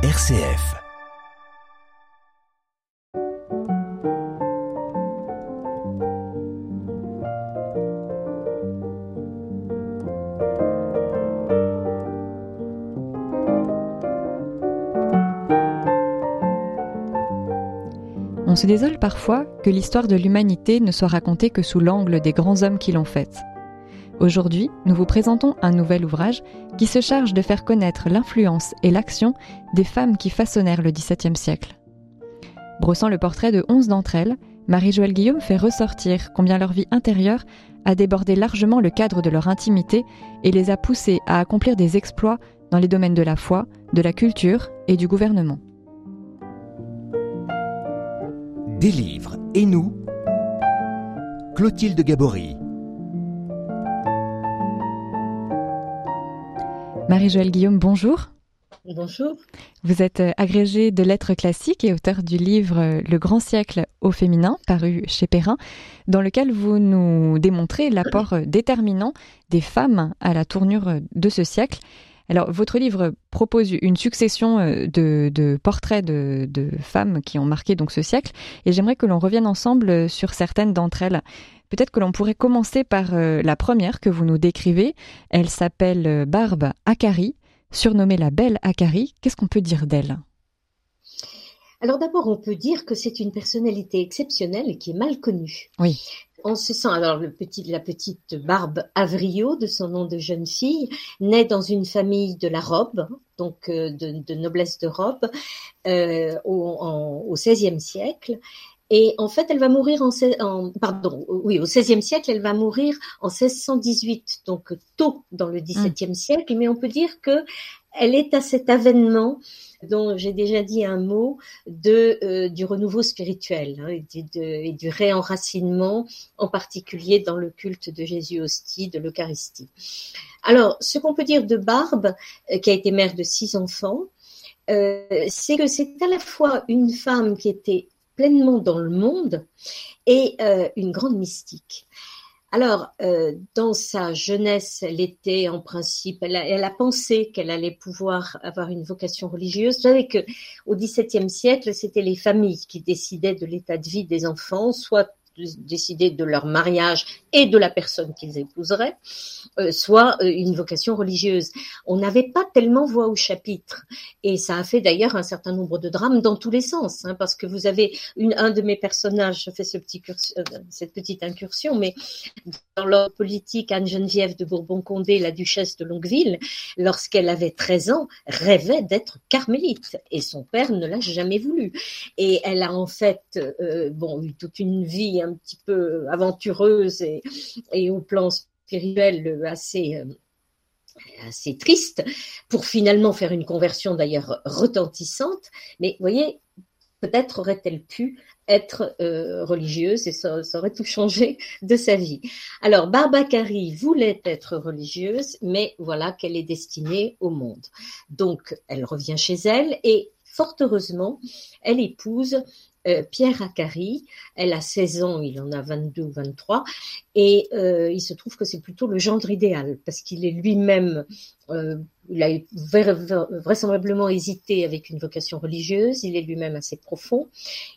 RCF. On se désole parfois que l'histoire de l'humanité ne soit racontée que sous l'angle des grands hommes qui l'ont faite. Aujourd'hui, nous vous présentons un nouvel ouvrage qui se charge de faire connaître l'influence et l'action des femmes qui façonnèrent le XVIIe siècle. Brossant le portrait de onze d'entre elles, Marie-Joëlle Guillaume fait ressortir combien leur vie intérieure a débordé largement le cadre de leur intimité et les a poussées à accomplir des exploits dans les domaines de la foi, de la culture et du gouvernement. Des livres et nous? Clotilde Gabory. Marie-Joëlle Guillaume, bonjour. Bonjour. Vous êtes euh, agrégée de lettres classiques et auteur du livre euh, Le grand siècle au féminin, paru chez Perrin, dans lequel vous nous démontrez l'apport euh, déterminant des femmes à la tournure de ce siècle. Alors, votre livre propose une succession de, de portraits de, de, femmes qui ont marqué donc ce siècle, et j'aimerais que l'on revienne ensemble sur certaines d'entre elles. Peut-être que l'on pourrait commencer par la première que vous nous décrivez. Elle s'appelle Barbe Akari, surnommée la Belle Akari. Qu'est-ce qu'on peut dire d'elle? Alors d'abord, on peut dire que c'est une personnalité exceptionnelle et qui est mal connue. Oui. On se sent alors le petit, la petite Barbe Avrio de son nom de jeune fille naît dans une famille de la robe, donc de, de noblesse de robe, euh, au, en, au XVIe siècle. Et en fait, elle va mourir en, en pardon, oui, au XVIe siècle, elle va mourir en 1618, donc tôt dans le XVIIe mmh. siècle. Mais on peut dire que elle est à cet avènement dont j'ai déjà dit un mot de euh, du renouveau spirituel hein, et, de, et, du réenracinement, en particulier dans le culte de Jésus hostie, de l'Eucharistie. Alors, ce qu'on peut dire de Barbe, euh, qui a été mère de six enfants, euh, c'est que c'est à la fois une femme qui était pleinement dans le monde et euh, une grande mystique. Alors, euh, dans sa jeunesse, elle était en principe, elle a, elle a pensé qu'elle allait pouvoir avoir une vocation religieuse. Vous savez que au XVIIe siècle, c'était les familles qui décidaient de l'état de vie des enfants, soit décider de leur mariage et de la personne qu'ils épouseraient, euh, soit euh, une vocation religieuse. On n'avait pas tellement voix au chapitre, et ça a fait d'ailleurs un certain nombre de drames dans tous les sens, hein, parce que vous avez un de mes personnages, je fais euh, cette petite incursion, mais dans l'ordre politique, Anne-Geneviève de Bourbon-Condé, la duchesse de Longueville, lorsqu'elle avait 13 ans, rêvait d'être carmélite, et son père ne l'a jamais voulu. Et elle a en fait, bon, eu toute une vie un petit peu aventureuse et, et au plan spirituel assez euh, assez triste pour finalement faire une conversion d'ailleurs retentissante. Mais vous voyez, peut-être aurait-elle pu être euh, religieuse et ça, aurait tout changé de sa vie. Alors, Barbacari voulait être religieuse, mais voilà qu'elle est destinée au monde. Donc, elle revient chez elle et fort heureusement, elle épouse euh, Pierre Acari. Elle a 16 ans, il en a 22 ou 23. Et euh, il se trouve que c'est plutôt le gendre idéal, parce qu'il est lui-même, euh, il a vraisemblablement hésité avec une vocation religieuse, il est lui-même assez profond.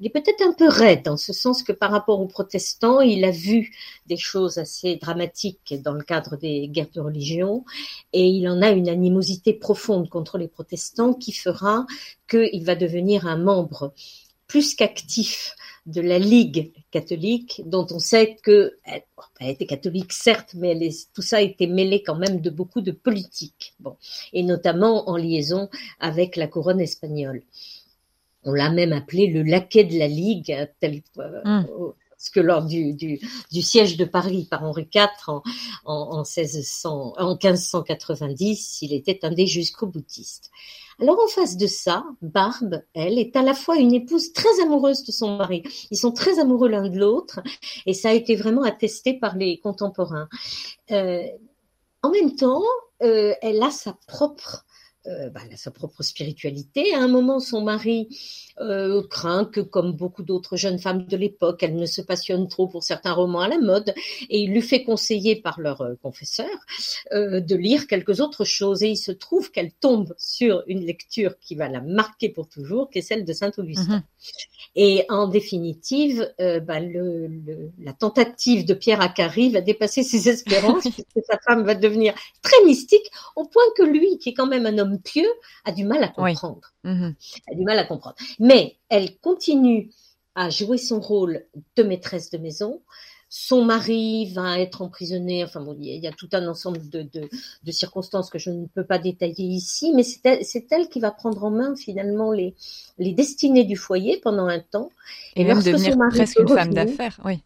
Il est peut-être un peu raide, en ce sens que par rapport aux protestants, il a vu des choses assez dramatiques dans le cadre des guerres de religion, et il en a une animosité profonde contre les protestants qui fera qu'il va devenir un membre plus qu'actif de la Ligue catholique, dont on sait que elle, était catholique certes, mais elle est, tout ça a été mêlé quand même de beaucoup de politique, bon, et notamment en liaison avec la couronne espagnole. On l'a même appelé le laquais de la Ligue, tel, euh, mm. Que lors du, siège de Paris par Henri IV en, en, en, 1600, en 1590, il était un des jusqu'au boutistes. Alors en face de ça, Barbe, elle, est à la fois une épouse très amoureuse de son mari. Ils sont très amoureux l'un de l'autre et ça a été vraiment attesté par les contemporains. Euh, en même temps, euh, elle a sa propre euh, bah, sa propre spiritualité. À un moment, son mari euh, craint que, comme beaucoup d'autres jeunes femmes de l'époque, elle ne se passionne trop pour certains romans à la mode, et il lui fait conseiller par leur euh, confesseur de lire quelques autres choses. Et il se trouve qu'elle tombe sur une lecture qui va la marquer pour toujours, qui est celle de Saint Augustin. Mhm. Et en définitive, bah, le, le, la tentative de Pierre Acari va dépasser ses espérances, puisque sa femme va devenir très mystique, au point que lui, qui est quand même un homme pieux, a du mal à comprendre. Mhm. A du mal à comprendre. Mais elle continue à jouer son rôle de maîtresse de maison. Son mari va être emprisonné. Enfin bon, il y a tout un ensemble de, de, de circonstances que je ne peux pas détailler ici, mais c'est elle, elle, qui va prendre en main finalement les, les destinées du foyer pendant un temps. Et, Et même devenir presque une femme d'affaires, oui.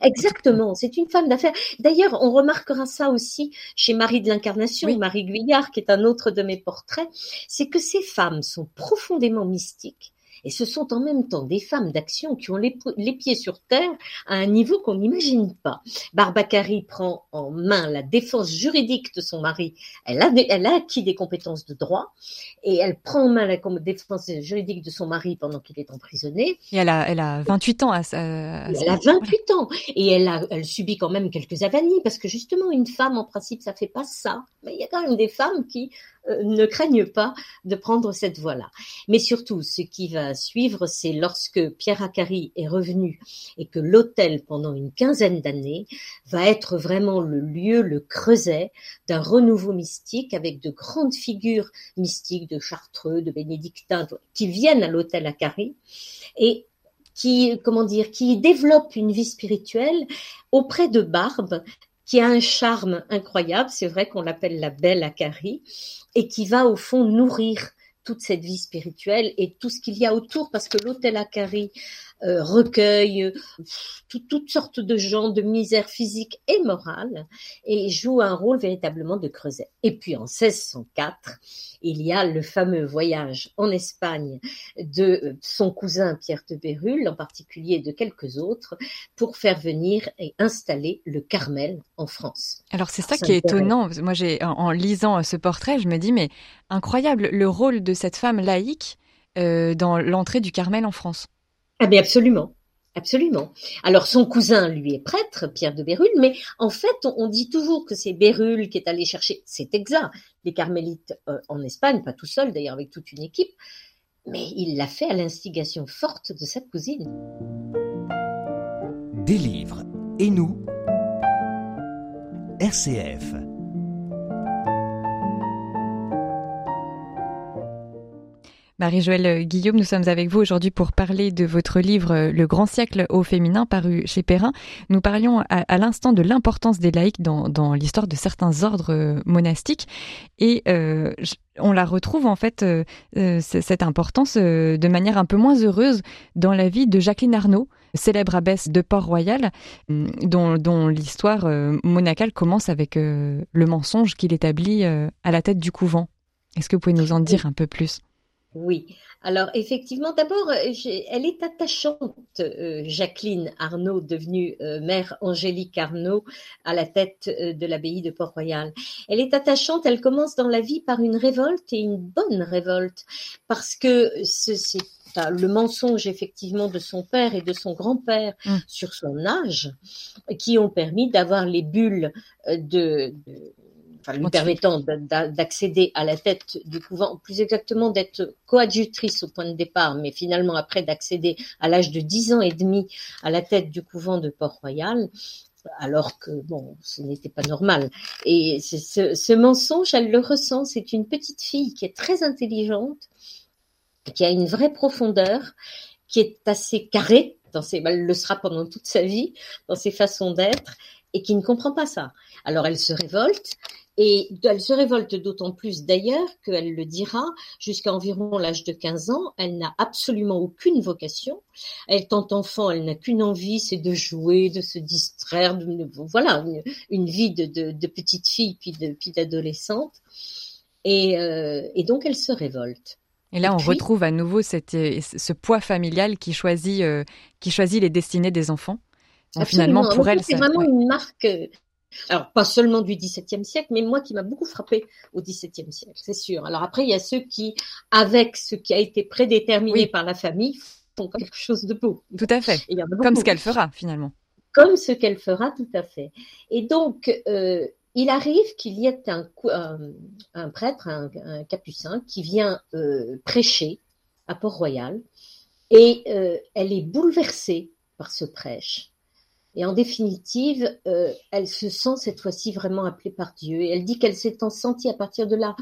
Exactement, c'est une femme d'affaires. D'ailleurs, on remarquera ça aussi chez Marie de l'Incarnation, Marie Guyard, qui est un autre de mes portraits, c'est que ces femmes sont profondément mystiques et ce sont en même temps des femmes d'action qui ont les, pieds sur terre à un niveau qu'on n'imagine pas. Barbacari prend en main la défense juridique de son mari. Elle a, elle a acquis des compétences de droit et elle prend en main la défense juridique de son mari pendant qu'il est emprisonné. Et elle a, elle a 28 ans à, à, Elle a 28 ans et elle, a, elle subit quand même quelques avanies parce que justement une femme en principe ça fait pas ça. Mais il y a quand même des femmes qui ne craignent pas de prendre cette voie-là. Mais surtout, ce qui va suivre, c'est lorsque Pierre Acari est revenu et que l'hôtel, pendant une quinzaine d'années, va être vraiment le lieu, le creuset d'un renouveau mystique avec de grandes figures mystiques de Chartreux, de bénédictins, qui viennent à l'hôtel Acari et qui, comment dire, qui développent une vie spirituelle auprès de Barbe, qui a un charme incroyable, c'est vrai qu'on l'appelle la belle Akari, et qui va au fond nourrir toute cette vie spirituelle et tout ce qu'il y a autour, parce que l'hôtel Akari euh, recueille toutes sortes de gens de misère physique et morale et joue un rôle véritablement de creuset. Et puis en 1604, il y a le fameux voyage en Espagne de son cousin Pierre de Bérulle, en particulier de quelques autres, pour faire venir et installer le Carmel en France. Alors c'est ça qui est étonnant. Moi, j'ai en, lisant ce portrait, je me dis mais incroyable le rôle de cette femme laïque euh, dans l'entrée du Carmel en France. Ah mais absolument. Absolument. Alors son cousin, lui, est prêtre, Pierre de Bérulle, mais en fait, on, dit toujours que c'est Bérulle qui est allé chercher, c'est exact, les carmélites euh, en Espagne, pas tout seul d'ailleurs, avec toute une équipe, mais il l'a fait à l'instigation forte de sa cousine. Des livres et nous? RCF Marie-Joëlle Guillaume, nous sommes avec vous aujourd'hui pour parler de votre livre Le grand siècle au féminin paru chez Perrin. Nous parlions à, l'instant de l'importance des laïcs dans, l'histoire de certains ordres euh, monastiques et euh, on la retrouve en fait euh, cette importance de manière un peu moins heureuse dans la vie de Jacqueline Arnaud, célèbre abbesse de Port-Royal, dont, dont l'histoire monacale commence avec le mensonge qu'il établit à la tête du couvent. Est-ce que vous pouvez nous en dire un peu plus? Oui. Alors effectivement, d'abord, euh, elle est attachante, euh, Jacqueline Arnaud, devenue euh, mère Angélique Arnaud à la tête de l'abbaye de Port-Royal. Elle est attachante, elle commence dans la vie par une révolte et une bonne révolte, parce que c'est le mensonge effectivement de son père et de son grand-père mmh. sur son âge qui ont permis d'avoir les bulles de lui permettant d'accéder à la tête du couvent, plus exactement d'être coadjutrice au point de départ, mais finalement après d'accéder à l'âge de 10 ans et demi à la tête du couvent de Port-Royal, alors que bon, ce n'était pas normal. Et ce, ce mensonge, elle le ressent. C'est une petite fille qui est très intelligente, qui a une vraie profondeur, qui est assez carrée. Dans ses, elle le sera pendant toute sa vie dans ses façons d'être et qui ne comprend pas ça. Alors elle se révolte et elle se révolte d'autant plus d'ailleurs qu'elle le dira, jusqu'à environ l'âge de 15 ans, elle n'a absolument aucune vocation. Elle tente enfant, elle n'a qu'une envie, c'est de jouer, de se distraire, de, voilà, une, vie de, de, petite fille puis d'adolescente. Et, euh, et donc elle se révolte. Et là, on retrouve à nouveau cette, ce poids familial qui choisit, euh, qui choisit les destinées des enfants. finalement, pour elle, c'est vraiment une marque Alors, pas seulement du XVIIe siècle, mais moi qui m'a beaucoup frappé au XVIIe siècle, c'est sûr. Alors après, il y a ceux qui, avec ce qui a été prédéterminé par la famille, font quelque chose de beau. Tout à fait. Comme ce qu'elle fera, finalement. Comme ce qu'elle fera, tout à fait. Et donc, euh, il arrive qu'il y ait un, un, prêtre, un, capucin, qui vient euh, prêcher à Port-Royal, et euh, elle est bouleversée par ce prêche. Et en définitive, euh, elle se sent cette fois-ci vraiment appelée par Dieu. Et elle dit qu'elle s'est sentie à partir de là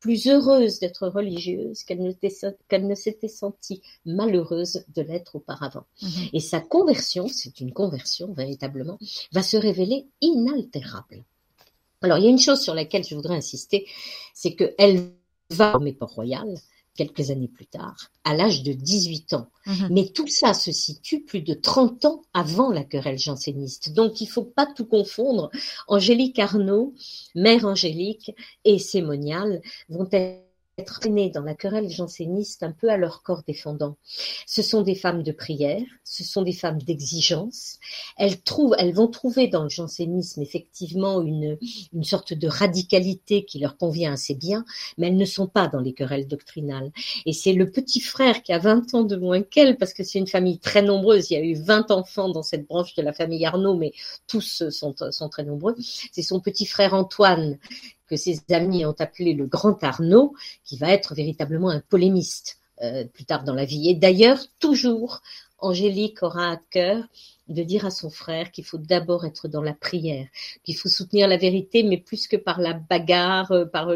plus heureuse d'être religieuse qu'elle ne, s'était sentie malheureuse de l'être auparavant. Mhm. Et sa conversion, c'est une conversion véritablement, va se révéler inaltérable. Alors il y a une chose sur laquelle je voudrais insister, c'est qu'elle va au Port-Royal, quelques années plus tard, à l'âge de 18 ans. Mhm. Mais tout ça se situe plus de 30 ans avant la querelle janséniste. Donc il ne faut pas tout confondre. Angélique Arnaud, mère Angélique et Sémonial vont être être dans la querelle janséniste un peu à leur corps défendant. Ce sont des femmes de prière, ce sont des femmes d'exigence. Elles trouvent, elles vont trouver dans le jansénisme effectivement une, une sorte de radicalité qui leur convient assez bien, mais elles ne sont pas dans les querelles doctrinales. Et c'est le petit frère qui a 20 ans de moins qu'elle, parce que c'est une famille très nombreuse. Il y a eu 20 enfants dans cette branche de la famille Arnaud, mais tous sont, sont très nombreux. C'est son petit frère Antoine que ses amis ont appelé le grand Arnaud, qui va être véritablement un polémiste euh, plus tard dans la vie. Et d'ailleurs, toujours, Angélique aura à cœur de dire à son frère qu'il faut d'abord être dans la prière, qu'il faut soutenir la vérité, mais plus que par la bagarre, euh, par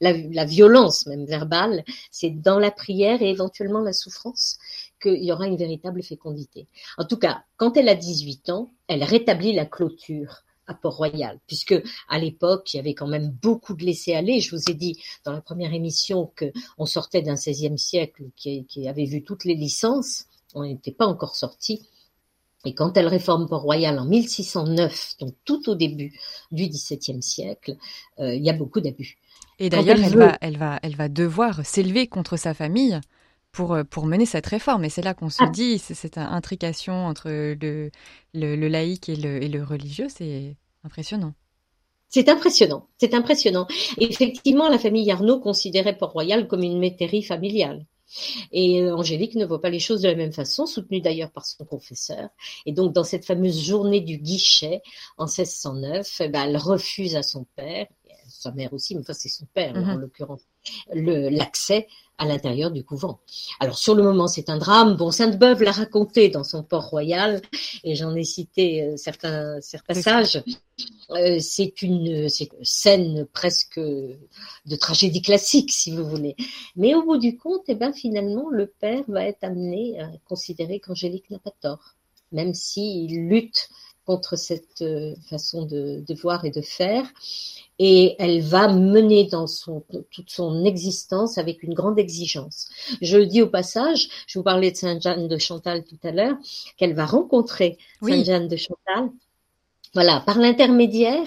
la, violence même verbale, c'est dans la prière et éventuellement la souffrance qu'il y aura une véritable fécondité. En tout cas, quand elle a 18 ans, elle rétablit la clôture à Port-Royal, puisque à l'époque, il y avait quand même beaucoup de laisser-aller. Je vous ai dit dans la première émission qu'on sortait d'un 16e siècle qui, avait vu toutes les licences. On n'était pas encore sorti. Et quand elle réforme Port-Royal en 1609, donc tout au début du XVIIe siècle, euh, il y a beaucoup d'abus. Et d'ailleurs, elle, va, elle, va, elle va devoir s'élever contre sa famille pour, euh, pour mener cette réforme. Et c'est là qu'on se ah. dit, cette intrication entre le, le, laïc et le, et le religieux, c'est impressionnant. C'est impressionnant, c'est impressionnant. Effectivement, la famille Arnaud considérait Port-Royal comme une métairie familiale. Et euh, Angélique ne voit pas les choses de la même façon, soutenue d'ailleurs par son confesseur. Et donc, dans cette fameuse journée du guichet en 1609, eh ben, elle refuse à son père, sa mère aussi, mais enfin c'est son père en mhm. l'occurrence, l'accès à l'intérieur du couvent. Alors sur le moment, c'est un drame. Bon, Sainte-Beuve l'a raconté dans son port royal, et j'en ai cité euh, certains, certains passages. Euh, c'est une, scène presque de tragédie classique, si vous voulez. Mais au bout du compte, eh ben finalement, le père va être amené à considérer qu'Angélique n'a pas tort, même s'il lutte contre cette euh, façon de, de voir et de faire et elle va mener dans son, toute son existence avec une grande exigence. Je le dis au passage, je vous parlais de Sainte-Jeanne de Chantal tout à l'heure, qu'elle va rencontrer Sainte-Jeanne de Chantal. Voilà, par l'intermédiaire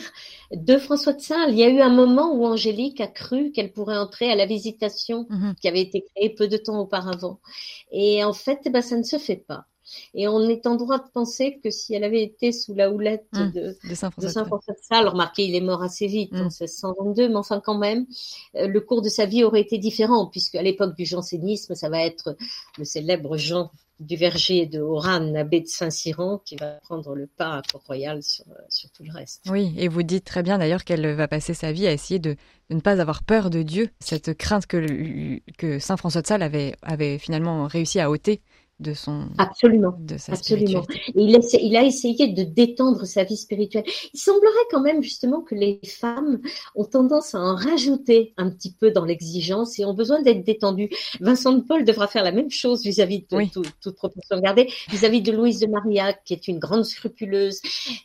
de François de Sales. Il y a eu un moment où Angélique a cru qu'elle pourrait entrer à la visitation mhm. qui avait été créée peu de temps auparavant. Et en fait, eh ben, ça ne se fait pas. Et on est en droit de penser que si elle avait été sous la houlette mmh, de, Saint-François de, Sales, remarquez, il est mort assez vite, en 1622, mmh. mais enfin quand même, euh, le cours de sa vie aurait été différent, puisque à l'époque du jansénisme, ça va être le célèbre Jean du verger de Oran, abbé de Saint-Cyran, qui va prendre le pas à Port-Royal sur, sur, tout le reste. Oui, et vous dites très bien d'ailleurs qu'elle va passer sa vie à essayer de, de, ne pas avoir peur de Dieu, cette crainte que, que Saint François de Sales avait, avait finalement réussi à ôter de son absolument. de sa absolument. il, a, il a essayé de détendre sa vie spirituelle. Il semblerait quand même justement que les femmes ont tendance à en rajouter un petit peu dans l'exigence et ont besoin d'être détendues. Vincent de Paul devra faire la même chose vis-à-vis de toute proportion gardée vis-à-vis de Louise de Maria qui est une grande scrupuleuse.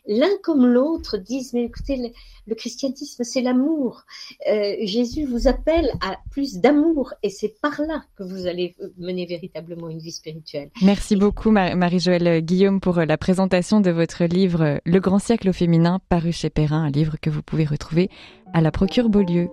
L'un comme l'autre disent mais écoutez le christianisme, c'est l'amour. Euh, Jésus vous appelle à plus d'amour et c'est par là que vous allez mener véritablement une vie spirituelle. Merci beaucoup Marie-Joëlle Guillaume pour euh, la présentation de votre livre euh, Le grand siècle au féminin paru chez Perrin, un livre que vous pouvez retrouver à la Procure Beaulieu.